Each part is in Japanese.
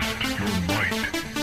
Test your might.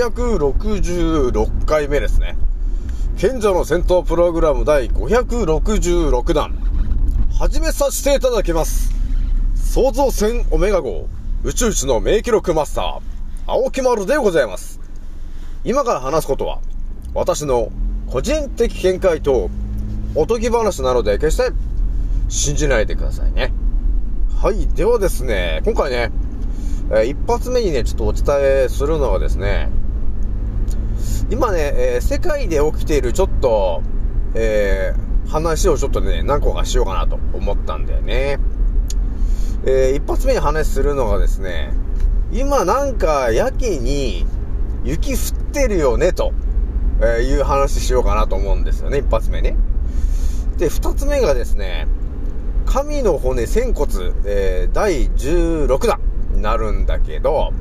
666回目ですね。賢者の戦闘プログラム第566弾。始めさせていただきます。創造船オメガ号宇宙一の名記録マスター、青木丸でございます。今から話すことは、私の個人的見解とおとぎ話なので決して信じないでくださいね。はい。ではですね、今回ね、えー一発目にね、ちょっとお伝えするのはですね、今ね、えー世界で起きているちょっと、えー話をちょっとね、何個かしようかなと思ったんだよね。えー一発目に話するのがですね、今なんかやけに雪降ってるよね、と、えいう話しようかなと思うんですよね、一発目ね。で、二つ目がですね、神の骨仙骨、えー第16弾になるんだけど、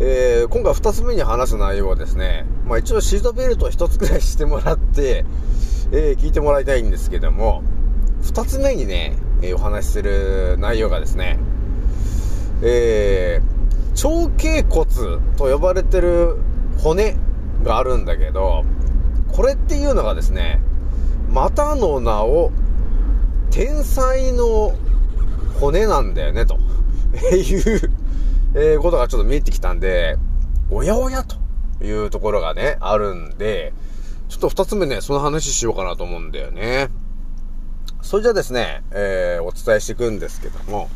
えー今回二つ目に話す内容はですね、まあ一応シートベルト一つくらいしてもらって、えー聞いてもらいたいんですけども、二つ目にね、えーお話しする内容がですね、えー、長頸骨と呼ばれてる骨があるんだけど、これっていうのがですね、またの名を天才の骨なんだよね、と。いう、えーことがちょっと見えてきたんで、おやおやというところがね、あるんで、ちょっと二つ目ね、その話しようかなと思うんだよね。それじゃあですね、えーお伝えしていくんですけども、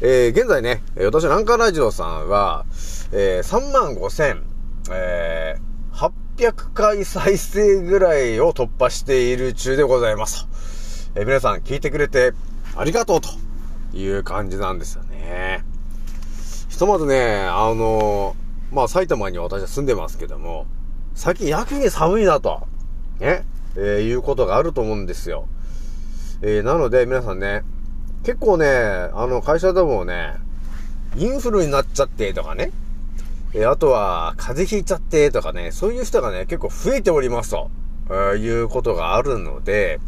えー現在ね、えー私、ランカーラジオさんは、えー3万5千、えー800回再生ぐらいを突破している中でございますと。えー皆さん聞いてくれてありがとうという感じなんですよね。ひとまずね、あのーまあ、埼玉に私は住んでますけども、最近やけに寒いなと、ね、えーいうことがあると思うんですよ。えーなので皆さんね、結構ね、あの、会社でもね、インフルになっちゃってとかね、えーあとは、風邪ひいちゃってとかね、そういう人がね、結構増えておりますと、えーいうことがあるので、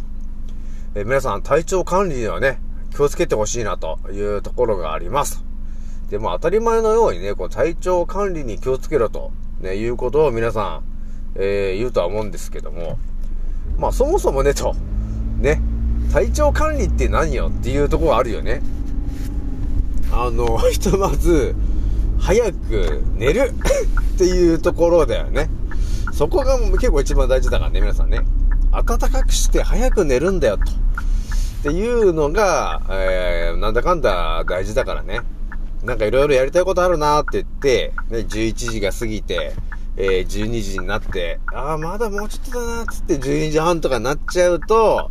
え皆さん体調管理にはね、気をつけてほしいなというところがあります。でも当たり前のようにね、こう体調管理に気をつけろと、ね、いうことを皆さん、えー言うとは思うんですけども、まあそもそもね、と、ね、体調管理って何よ？っていうところあるよね。あの、ひとまず、早く寝る っていうところだよね。そこが結構一番大事だからね、皆さんね。暖かくして早く寝るんだよ、と。っていうのが、えー、なんだかんだ大事だからね。なんかいろいろやりたいことあるなって言って、ね、11時が過ぎて、えー、12時になって、ああ、まだもうちょっとだな、つって12時半とかになっちゃうと、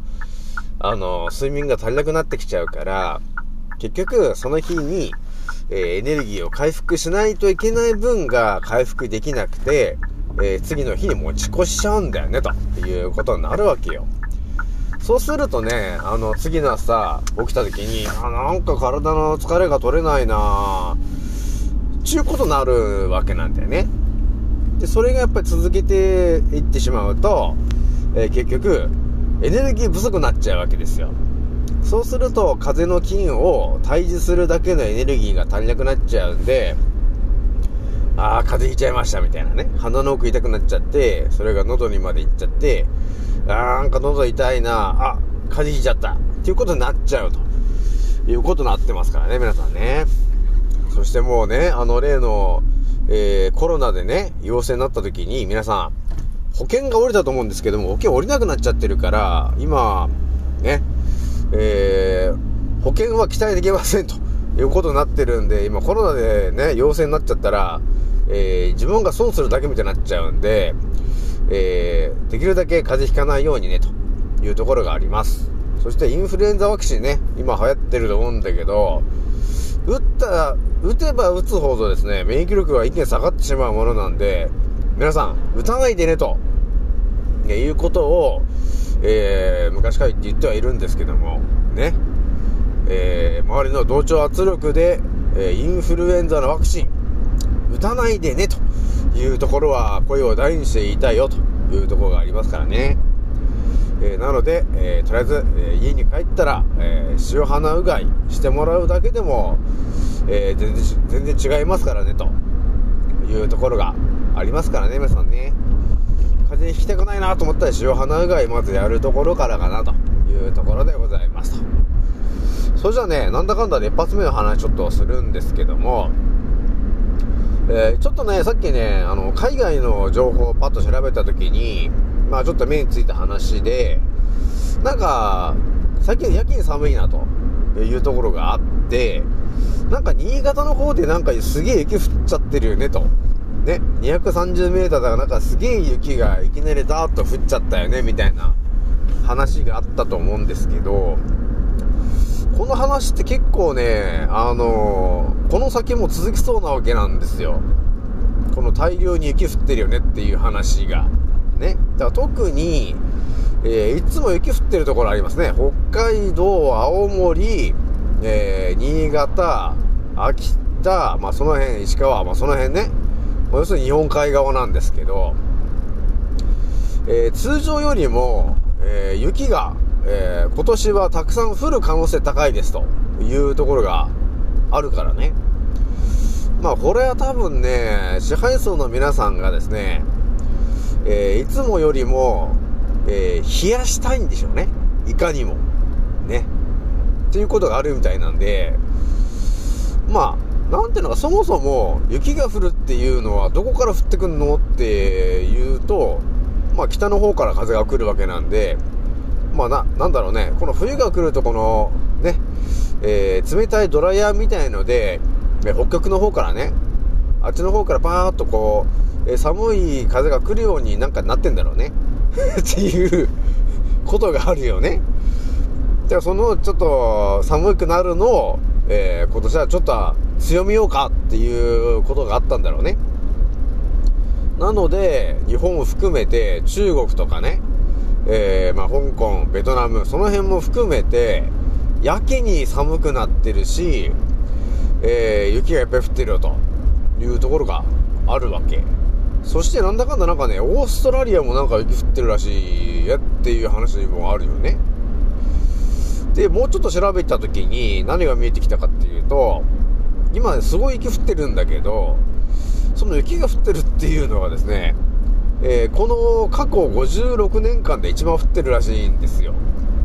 あの、睡眠が足りなくなってきちゃうから、結局、その日に、えーエネルギーを回復しないといけない分が回復できなくて、えー次の日に持ち越しちゃうんだよね、ということになるわけよ。そうするとね、あの、次の朝、起きた時に、あ、なんか体の疲れが取れないなぁ、ちゅうことになるわけなんだよね。で、それがやっぱり続けていってしまうと、えー結局、エネルギー不足になっちゃうわけですよ。そうすると、風邪の菌を退治するだけのエネルギーが足りなくなっちゃうんで、ああ、風邪ひいちゃいましたみたいなね。鼻の奥痛くなっちゃって、それが喉にまで行っちゃって、なんか喉痛いな、あ、風邪ひいちゃった。っていうことになっちゃうと。いうことになってますからね、皆さんね。そしてもうね、あの例の、えー、コロナでね、陽性になった時に皆さん、保険が降りたと思うんですけども、保険降りなくなっちゃってるから、今、ね、えー、保険は期待できませんと。いうことになってるんで、今コロナでね、陽性になっちゃったら、えー、自分が損するだけみたいになっちゃうんで、えー、できるだけ風邪ひかないようにね、というところがあります。そしてインフルエンザワクチンね、今流行ってると思うんだけど、打った、打てば打つほどですね、免疫力が一気に下がってしまうものなんで、皆さん、打たないでね、と、ね、いうことを、えー、昔から言ってはいるんですけども、ね、えー、周りの同調圧力で、えー、インフルエンザのワクチン、打たないでね、というところは声を大にして言いたいよというところがありますからね。えーなので、えーとりあえず、えー家に帰ったら、えー塩花うがいしてもらうだけでも、え全然、全然違いますからね、というところがありますからね、皆さんね。風邪ひきたくないなと思ったら塩花うがいまずやるところからかなというところでございますと。それじゃあね、なんだかんだで一発目の話ちょっとするんですけども、えーちょっとね、さっきね、あの、海外の情報をパッと調べたときに、まあちょっと目についた話で、なんか、最近やけに寒いなというところがあって、なんか新潟の方でなんかすげえ雪降っちゃってるよねと。ね、230メーターだからなんかすげえ雪がいきなりダーッと降っちゃったよねみたいな話があったと思うんですけど、この話って結構ね、あのーこの先も続きそうなわけなんですよ。この大量に雪降ってるよねっていう話が。ね。だから特に、えーいつも雪降ってるところありますね。北海道、青森、えー新潟、秋田、まあその辺、石川、まあその辺ね。まあ要するに日本海側なんですけど、えー通常よりも、え雪が、えー今年はたくさん降る可能性高いですというところがあるからね。まあこれは多分ね、支配層の皆さんがですね、えーいつもよりも、えー冷やしたいんでしょうね。いかにも。ね。っていうことがあるみたいなんで、まあ、なんていうのか、そもそも雪が降るっていうのはどこから降ってくんのっていうと、まあ北の方から風が来るわけなんで、まあな、なんだろうね、この冬が来るとこの、ね、えー冷たいドライヤーみたいので、北極の方からね、あっちの方からパーッとこう、え寒い風が来るようになんかなってんだろうね。っていうことがあるよね。じゃあそのちょっと寒くなるのを、えー今年はちょっと強めようかっていうことがあったんだろうね。なので、日本を含めて中国とかね、えーまあ、香港、ベトナム、その辺も含めて、やけに寒くなってるし、えー雪がいっぱい降ってるよというところがあるわけ。そしてなんだかんだなんかね、オーストラリアもなんか雪降ってるらしいやっていう話もあるよね。で、もうちょっと調べた時に何が見えてきたかっていうと、今、すごい雪降ってるんだけど、その雪が降ってるっていうのがですね、えーこの過去56年間で一番降ってるらしいんですよ。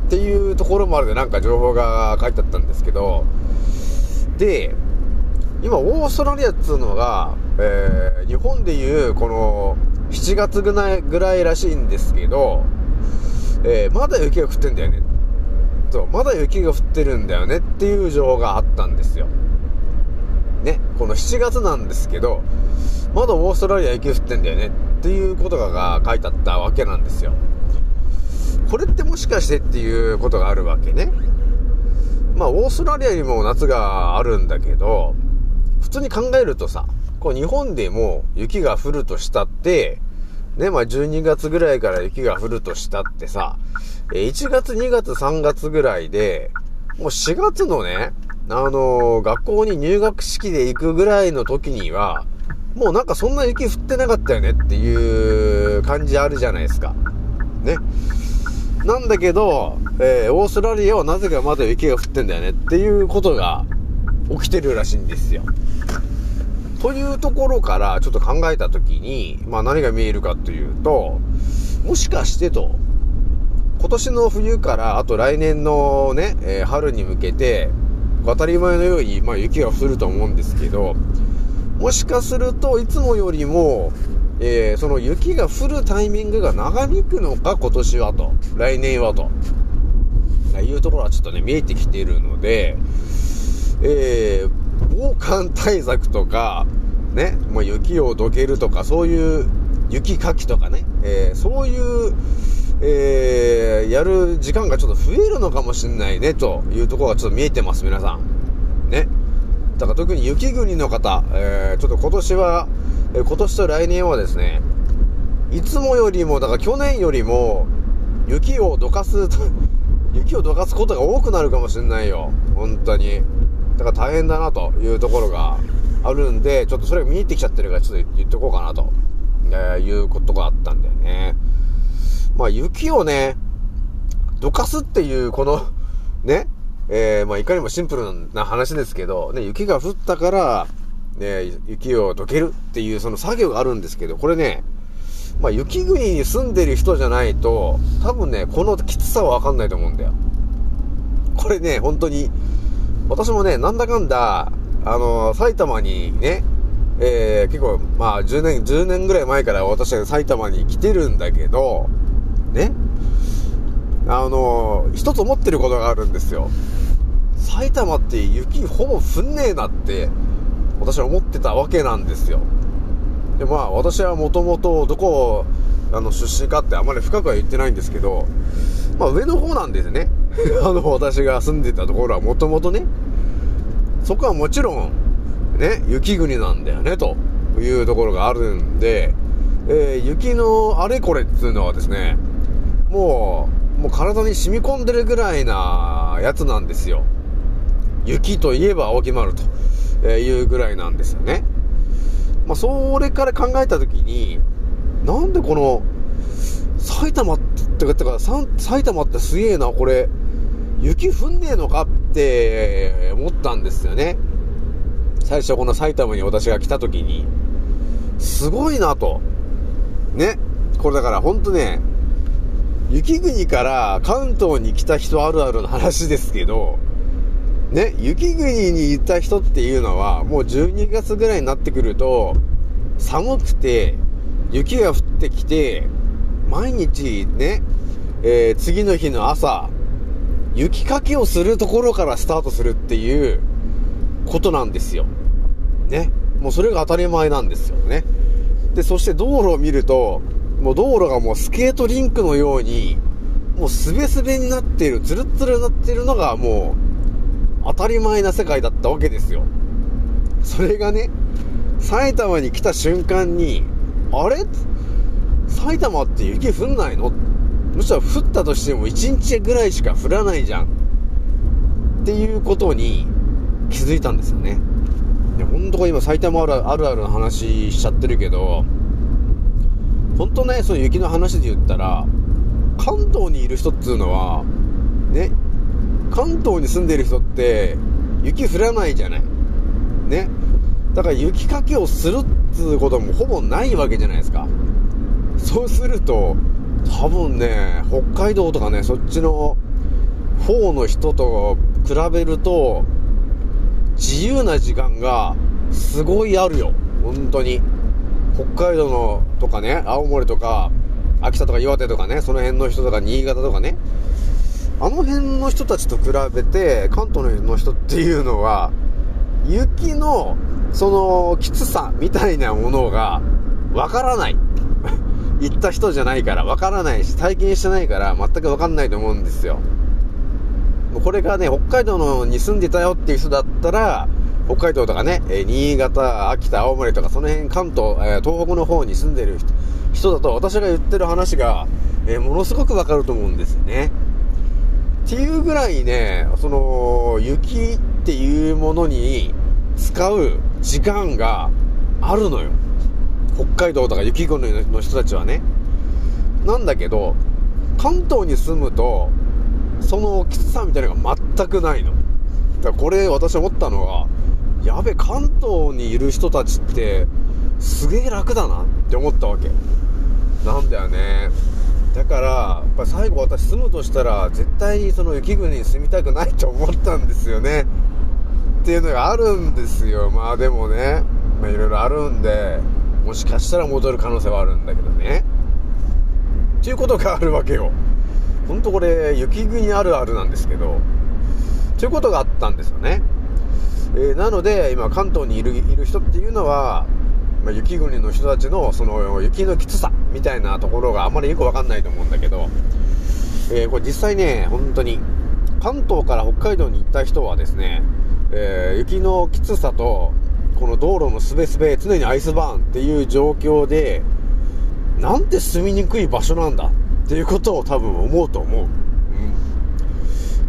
っていうところもあるでなんか情報が書いてあったんですけど、で、今オーストラリアっつうのが、えー日本でいうこの7月ぐらいぐらいらしいんですけど、えーまだ雪が降ってんだよね。そう、まだ雪が降ってるんだよねっていう情報があったんですよ。ね、この7月なんですけど、まだオーストラリア雪降ってんだよねっていうことが書いてあったわけなんですよ。これってもしかしてっていうことがあるわけね。まあ、オーストラリアにも夏があるんだけど、普通に考えるとさ、こう日本でも雪が降るとしたって、ね、まあ12月ぐらいから雪が降るとしたってさ、1月、2月、3月ぐらいで、もう4月のね、あのー学校に入学式で行くぐらいの時には、もうなんかそんな雪降ってなかったよねっていう感じあるじゃないですか。ね。なんだけど、えーオーストラリアはなぜかまだ雪が降ってんだよねっていうことが起きてるらしいんですよ。というところからちょっと考えたときに、まあ何が見えるかというと、もしかしてと、今年の冬から、あと来年のね、えー春に向けて、当たり前のように、まあ雪が降ると思うんですけど、もしかするといつもよりも、えーその雪が降るタイミングが長引くのか、今年はと。来年はと。いうところはちょっとね、見えてきているので、えー防寒対策とか、ね、もう雪をどけるとか、そういう雪かきとかね、えーそういう、えーやる時間がちょっと増えるのかもしれないね、というところがちょっと見えてます、皆さん。ね。だか特に雪国の方、えーちょっと今年は、えー今年と来年はですね、いつもよりも、だから去年よりも、雪をどかす、雪をどかすことが多くなるかもしれないよ。本当に。だから大変だなというところがあるんで、ちょっとそれが見えてきちゃってるからちょっと言っておこうかなと、えーいうことがあったんだよね。まあ雪をね、どかすっていうこの、ね、えーまあいかにもシンプルな話ですけど、ね、雪が降ったから、ね、雪をどけるっていうその作業があるんですけど、これね、まあ雪国に住んでる人じゃないと、多分ね、このきつさはわかんないと思うんだよ。これね、本当に、私もね、なんだかんだ、あの、埼玉にね、えー、結構、まあ、10年、10年ぐらい前から私は埼玉に来てるんだけど、ね、あの、一つ思ってることがあるんですよ。埼玉って雪ほぼ降んねえなって、私は思ってたわけなんですよ。で、まあ、私はもともとどこ、あの、出身かってあまり深くは言ってないんですけど、まあ、上の方なんですね。あの、私が住んでたところはもともとね、そこはもちろん、ね、雪国なんだよね、というところがあるんで、えー雪のあれこれっていうのはですね、もう、もう体に染み込んでるぐらいなやつなんですよ。雪といえば青木丸というぐらいなんですよね。まあ、それから考えたときに、なんでこの、埼玉ってか、てか、埼玉ってすげえな、これ、雪降んねえのかって思ったんですよね。最初この埼玉に私が来たときに、すごいなと。ね。これだからほんとね、雪国から関東に来た人あるあるの話ですけど、ね、雪国に行った人っていうのは、もう12月ぐらいになってくると、寒くて、雪が降ってきて、毎日ね、えー次の日の朝、雪かきをするところからスタートするっていうことなんですよ。ね。もうそれが当たり前なんですよね。で、そして道路を見ると、もう道路がもうスケートリンクのように、もうすべすべになっている、ツルツルになっているのがもう当たり前な世界だったわけですよ。それがね、埼玉に来た瞬間に、あれ？埼玉って雪降んないの？むしろ降ったとしても1日ぐらいしか降らないじゃん。っていうことに気づいたんですよね。で、ほんとこれ今埼玉あるあるあるの話しちゃってるけど、本当ね、その雪の話で言ったら、関東にいる人っていうのは、ね、関東に住んでる人って、雪降らないじゃない。ね。だから雪かきをするっつうこともほぼないわけじゃないですか。そうすると、多分ね、北海道とかね、そっちの方の人と比べると、自由な時間がすごいあるよ。本当に。北海道のとかね、青森とか、秋田とか岩手とかね、その辺の人とか新潟とかね、あの辺の人たちと比べて、関東の人っていうのは、雪の、その、きつさみたいなものが、わからない。行った人じゃないから、わからないし、体験してないから、全くわかんないと思うんですよ。これがね、北海道のに住んでたよっていう人だったら、北海道とかね、え新潟、秋田、青森とか、その辺関東、え東北の方に住んでる人だと、私が言ってる話が、えものすごくわかると思うんですよね。っていうぐらいね、その、雪っていうものに使う時間があるのよ。北海道とか雪国の人たちはね。なんだけど、関東に住むと、そのきつさみたいなのが全くないの。だからこれ私思ったのが、やべ、関東にいる人たちって、すげえ楽だなって思ったわけ。なんだよね。だからやっぱ最後私住むとしたら絶対にその雪国に住みたくないと思ったんですよね。っていうのがあるんですよ。まあでもねまあいろいろあるんでもしかしたら戻る可能性はあるんだけどね。っていうことがあるわけよ。ほんとこれ雪国あるあるなんですけど。ということがあったんですよね、えーなので今関東にいるいる人っていうのはまあ、雪国の人たちのその雪のきつさみたいなところがあんまりよくわかんないと思うんだけど、えーこれ実際ね、本当に関東から北海道に行った人はですね、えー雪のきつさとこの道路のすべすべ常にアイスバーンっていう状況でなんて住みにくい場所なんだっていうことを多分思うと思う。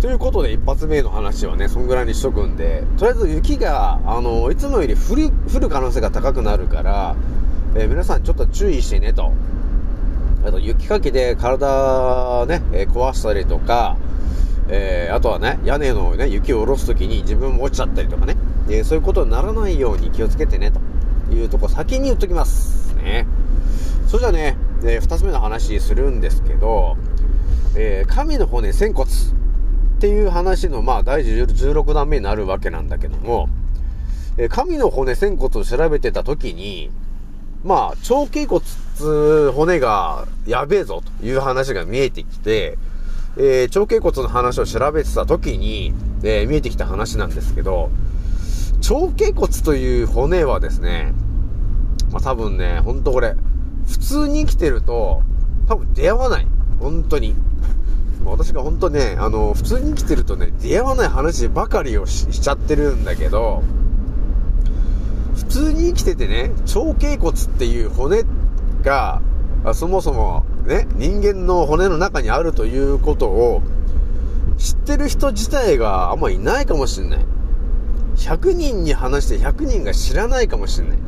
ということで一発目の話はね、そんぐらいにしとくんで、とりあえず雪が、あの、いつもより降る、降る可能性が高くなるから、えー皆さんちょっと注意してねと。あと、雪かきで体ね、えー壊したりとか、えーあとはね、屋根のね、雪を下ろすときに自分も落ちちゃったりとかね、えそういうことにならないように気をつけてね、というとこ先に言っときます。ね。それじゃあね、えー二つ目の話するんですけど、えー神の骨、仙骨。っていう話の、まあ、第16弾目になるわけなんだけども、え神の骨、仙骨を調べてた時に、まあ、長頸骨骨がやべえぞという話が見えてきて、えー長頸骨の話を調べてた時に、えー見えてきた話なんですけど、長頸骨という骨はですね、まあ多分ね、ほんとこれ、普通に生きてると、多分出会わない。本当に。私が本当ね、あの、普通に生きてるとね、出会わない話ばかりをしちゃってるんだけど、普通に生きててね、長頸骨っていう骨が、そもそもね、人間の骨の中にあるということを知ってる人自体があんまいないかもしれない。100人に話して100人が知らないかもしれない。っ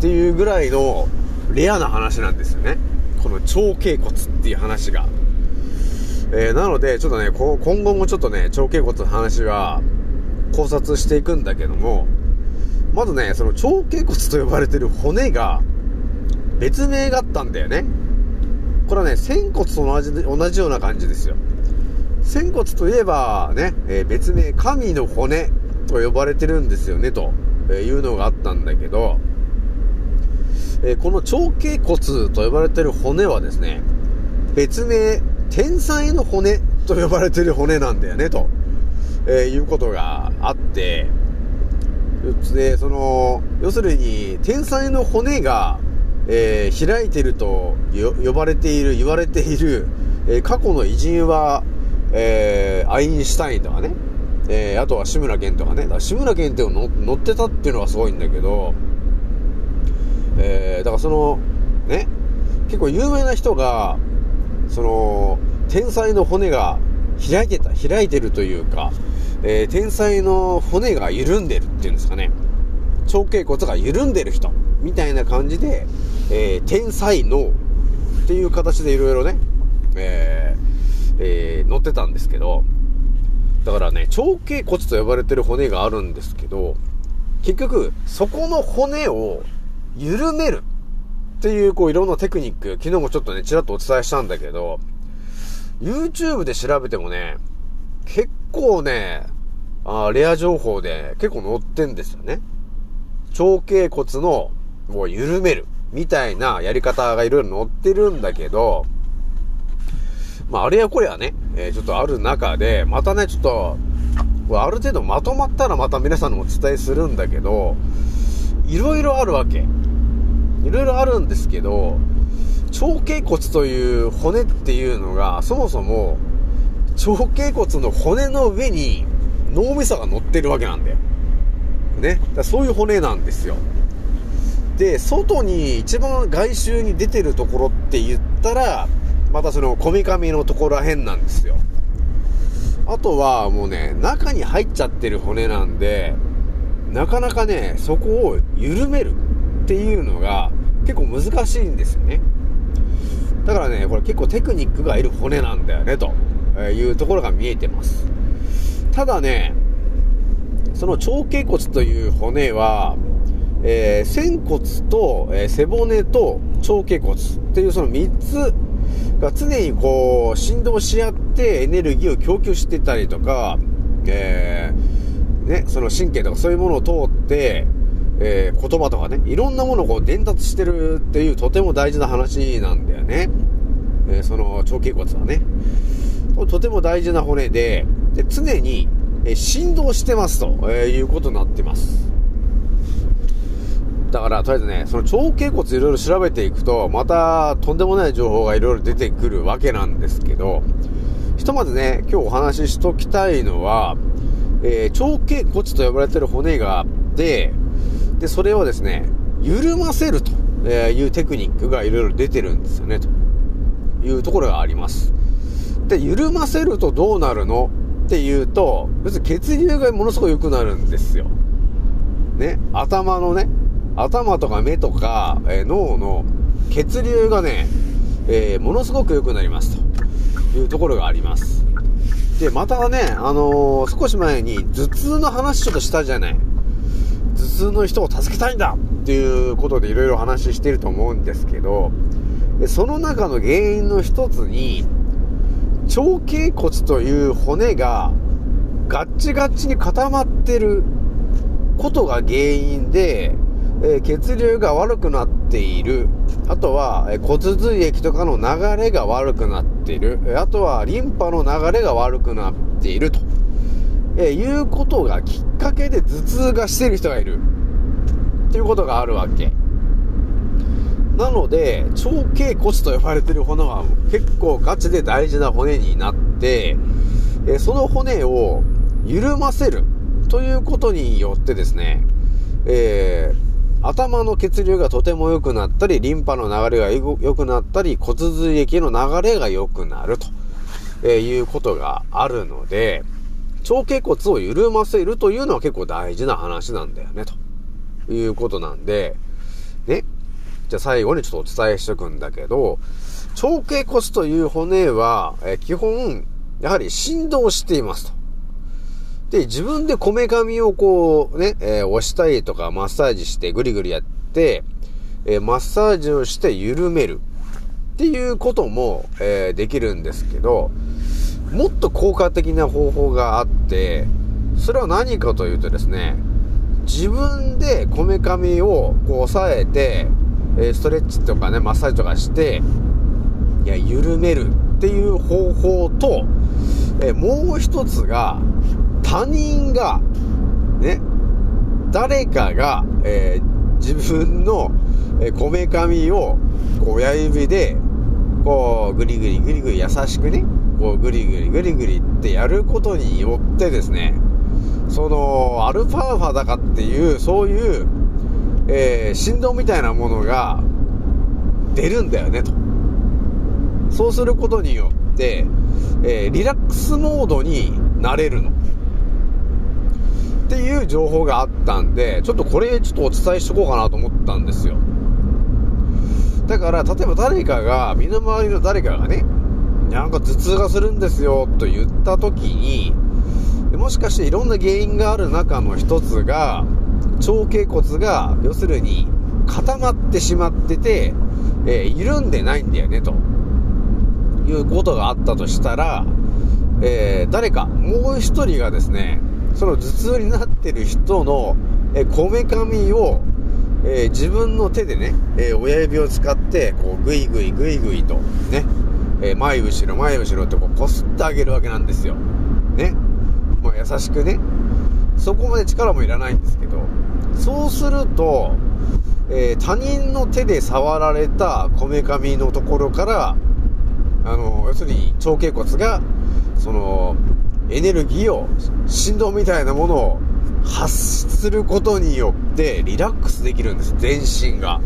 ていうぐらいのレアな話なんですよね。この長頸骨っていう話が。えーなので、ちょっとね、今後もちょっとね、長頸骨の話は考察していくんだけども、まずね、その長頸骨と呼ばれてる骨が別名があったんだよね。これはね、仙骨と同じ、同じような感じですよ。仙骨といえばね、えー別名神の骨と呼ばれてるんですよね、というのがあったんだけど、えーこの長頸骨と呼ばれてる骨はですね、別名、天才の骨と呼ばれてる骨なんだよね、と、えーいうことがあって、で、その、要するに、天才の骨が、えー開いてるとよ呼ばれている、言われている、えー過去の偉人は、えーアインシュタインとかね、えーあとは志村けんとかね、だから志村けんっての乗ってたっていうのがすごいんだけど、えーだからその、ね、結構有名な人が、その、天才の骨が開いてた、開いてるというか、えー天才の骨が緩んでるっていうんですかね。長頸骨が緩んでる人、みたいな感じで、えー天才脳っていう形でいろいろね、えーえー乗ってたんですけど、だからね、長頸骨と呼ばれてる骨があるんですけど、結局、そこの骨を緩めるっていう、こう、いろんなテクニック、昨日もちょっとね、ちらっとお伝えしたんだけど、YouTube で調べてもね、結構ね、あレア情報で結構載ってんですよね。長頸骨の、もう緩める、みたいなやり方がいろいろ載ってるんだけど、まあ、あれやこれやね、えーちょっとある中で、またね、ちょっと、ある程度まとまったらまた皆さんにもお伝えするんだけど、いろいろあるわけ。いろいろあるんですけど、長頸骨という骨っていうのが、そもそも、長頸骨の骨の上に脳みそが乗ってるわけなんだよ。ね。だそういう骨なんですよ。で、外に一番外周に出てるところって言ったら、またその、こめかみのところら辺なんですよ。あとはもうね、中に入っちゃってる骨なんで、なかなかね、そこを緩めるっていうのが結構難しいんですよね。だからね、これ結構テクニックがいる骨なんだよね、というところが見えてます。ただね、その長頸骨という骨は、えー仙骨と、えー背骨と長頸骨っていうその3つ、が常にこう、振動し合ってエネルギーを供給してたりとか、えー、ね、その神経とかそういうものを通って、えー言葉とかね、いろんなものをこう伝達してるっていうとても大事な話なんだよね。えーその腸頸骨はね。とても大事な骨で、で常に、えー振動してますと、えいうことになってます。だから、とりあえずね、その腸頸骨いろいろ調べていくと、またとんでもない情報がいろいろ出てくるわけなんですけど、ひとまずね、今日お話ししときたいのは、えー腸頸骨と呼ばれてる骨があって、で、それをですね、緩ませるというテクニックがいろいろ出てるんですよね、というところがあります。で、緩ませるとどうなるの？っていうと、別に血流がものすごく良くなるんですよ。ね、頭のね、頭とか目とか、え脳の血流がね、えーものすごく良くなりますというところがあります。で、またね、あのー少し前に頭痛の話ちょっとしたじゃない。頭痛の人を助けたいんだっていうことでいろいろ話してると思うんですけど、その中の原因の一つに、腸頸骨という骨がガッチガッチに固まってることが原因で、え血流が悪くなっている。あとは、え骨髄液とかの流れが悪くなっている。あとは、リンパの流れが悪くなっていると。えーいうことがきっかけで頭痛がしてる人がいる。っていうことがあるわけ。なので、腸頸骨と呼ばれてる骨は結構ガチで大事な骨になって、えその骨を緩ませるということによってですね、えー頭の血流がとても良くなったり、リンパの流れが良くなったり、骨髄液の流れが良くなると、えいうことがあるので、腸頸骨を緩ませるというのは結構大事な話なんだよね、ということなんで、ね。じゃあ最後にちょっとお伝えしとくんだけど、腸頸骨という骨は、え基本、やはり振動していますと。で、自分でこめかみをこうね、えー押したりとかマッサージしてぐりぐりやって、えーマッサージをして緩めるっていうことも、えーできるんですけど、もっと効果的な方法があって、それは何かというとですね、自分でこめかみをこう押さえて、えストレッチとかね、マッサージとかして、いや、緩めるっていう方法と、えもう一つが、他人が、ね、誰かが、えー自分のこめかみを、こう親指で、こう、ぐりぐりぐりぐり優しくね、こう、ぐりぐりぐりぐりってやることによってですね、その、アルファーファだかっていう、そういう、えー振動みたいなものが出るんだよね、と。そうすることによって、えーリラックスモードになれるの。っていう情報があったんで、ちょっとこれちょっとお伝えしとこうかなと思ったんですよ。だから、例えば誰かが、身の回りの誰かがね、なんか頭痛がするんですよと言った時に、もしかしていろんな原因がある中の一つが、腸頸骨が、要するに固まってしまってて、えー緩んでないんだよね、と。いうことがあったとしたら、えー誰か、もう一人がですね、その頭痛になってる人の、こめかみを、えー自分の手でね、え親指を使って、こう、ぐいぐいぐいぐいと、ね、えー前後ろ前後ろってこう、こすってあげるわけなんですよ。ね。まあ、優しくね。そこまで力もいらないんですけど、そうすると、えー他人の手で触られたこめかみのところから、あの、要するに腸頸骨が、その、エネルギーを、振動みたいなものを発することによってリラックスできるんです、全身が。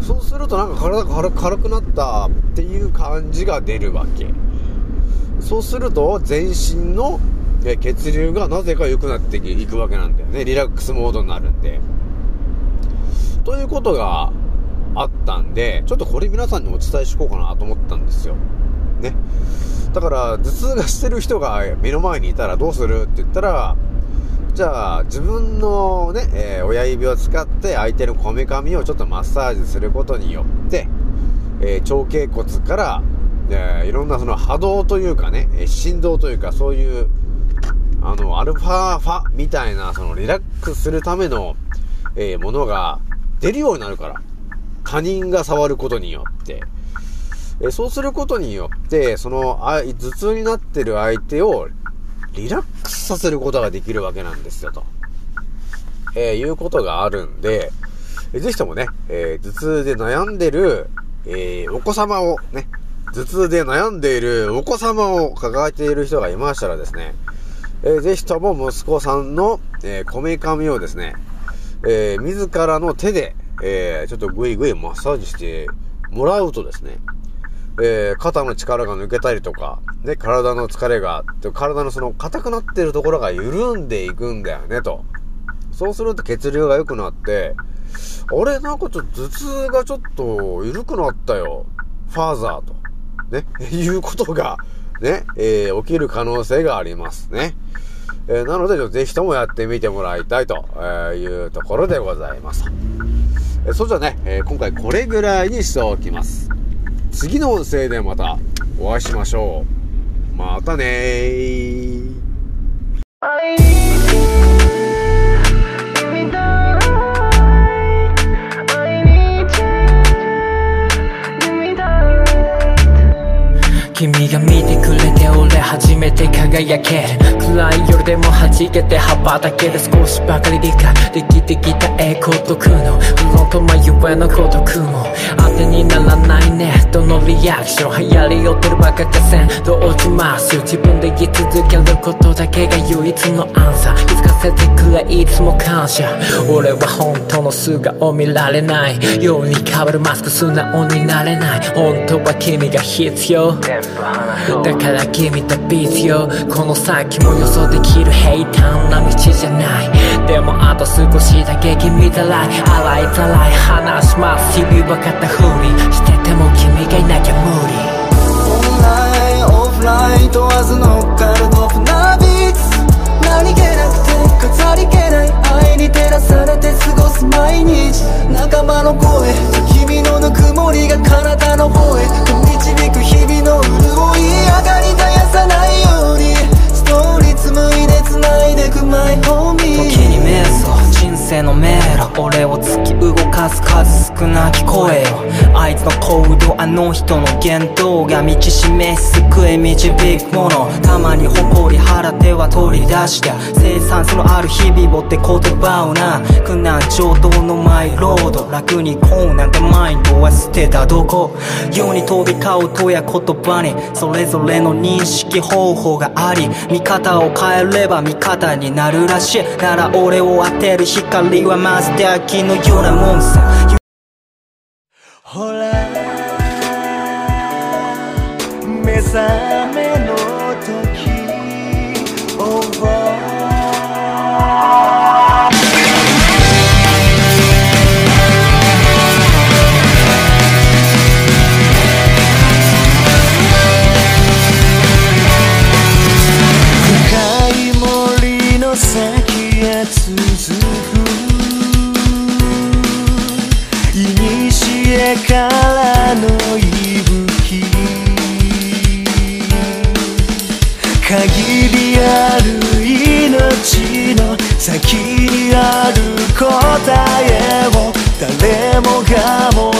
そうするとなんか体が軽くなったっていう感じが出るわけ。そうすると全身の血流がなぜか良くなっていくわけなんだよね。リラックスモードになるんで。ということがあったんで、ちょっとこれ皆さんにお伝えしようかなと思ったんですよ。ね。だから、頭痛がしてる人が目の前にいたらどうするって言ったら、じゃあ、自分のね、えー親指を使って相手のこめかみをちょっとマッサージすることによって、えー腸頸骨から、えーいろんなその波動というかね、え振動というかそういう、あの、アルファファみたいな、そのリラックスするための、えーものが出るようになるから。他人が触ることによって。えそうすることによって、その、あ頭痛になってる相手をリラックスさせることができるわけなんですよ、と。えーいうことがあるんで、えーぜひともね、えー頭痛で悩んでる、えーお子様をね、頭痛で悩んでいるお子様を抱えている人がいましたらですね、えーぜひとも息子さんの、えこめかみをですね、えー自らの手で、えーちょっとぐいぐいマッサージしてもらうとですね、えー肩の力が抜けたりとか、ね、体の疲れが、体のその硬くなってるところが緩んでいくんだよね、と。そうすると血流が良くなって、あれなんかちょっと頭痛がちょっと緩くなったよ。ファーザーと。ね、いうことが、ね、えー起きる可能性がありますね。えーなので、ちょっとぜひともやってみてもらいたいというところでございます。えーそれじゃあね、えー今回これぐらいにしておきます。次の音声でまたお会いしましょう。またねー。君が見てくれて俺初めて輝ける。暗い夜でも弾けて羽ばたける。少しばかり理解できてきた栄光と苦悩フロント眉上の孤独も当てにならないねどのリアクション流行り寄ってる。バカかせんどうします自分で言い続ける。ことだけが唯一のアンサーせてくれいつも感謝。俺は本当の素顔見られないように変わるマスク素直になれない。本当は君が必要。だから君と必要この先も予想できる平坦な道じゃない。でもあと少しだけ君たらい洗いざらい。話します日々は肩振りしてても君がいなきゃ無理。オンラインオフライン問わず乗っかるドフなビーツ。何気なく飾り気ない愛に照らされて過ごす毎日仲間の声君のぬくもりが体の方へと導く日々の潤い上がり絶やさないように。ストーリー紡いで繋いでくマイホーミー時に瞑想生の迷路。俺を突き動かす数少なき声よあいつの行動あの人の言動が道示す救い導くもの。たまに誇り腹手は取り出した生産性のある日々をって言葉をな。苦難上等のマイロード。楽にこうなんてマインドは捨てたどこ。世に飛び交うとや言葉に。それぞれの認識方法があり。見方を変えれば味方になるらしい。なら俺を当てる光はまずで秋のようなもんさほら目覚めの時ある答えを誰もが持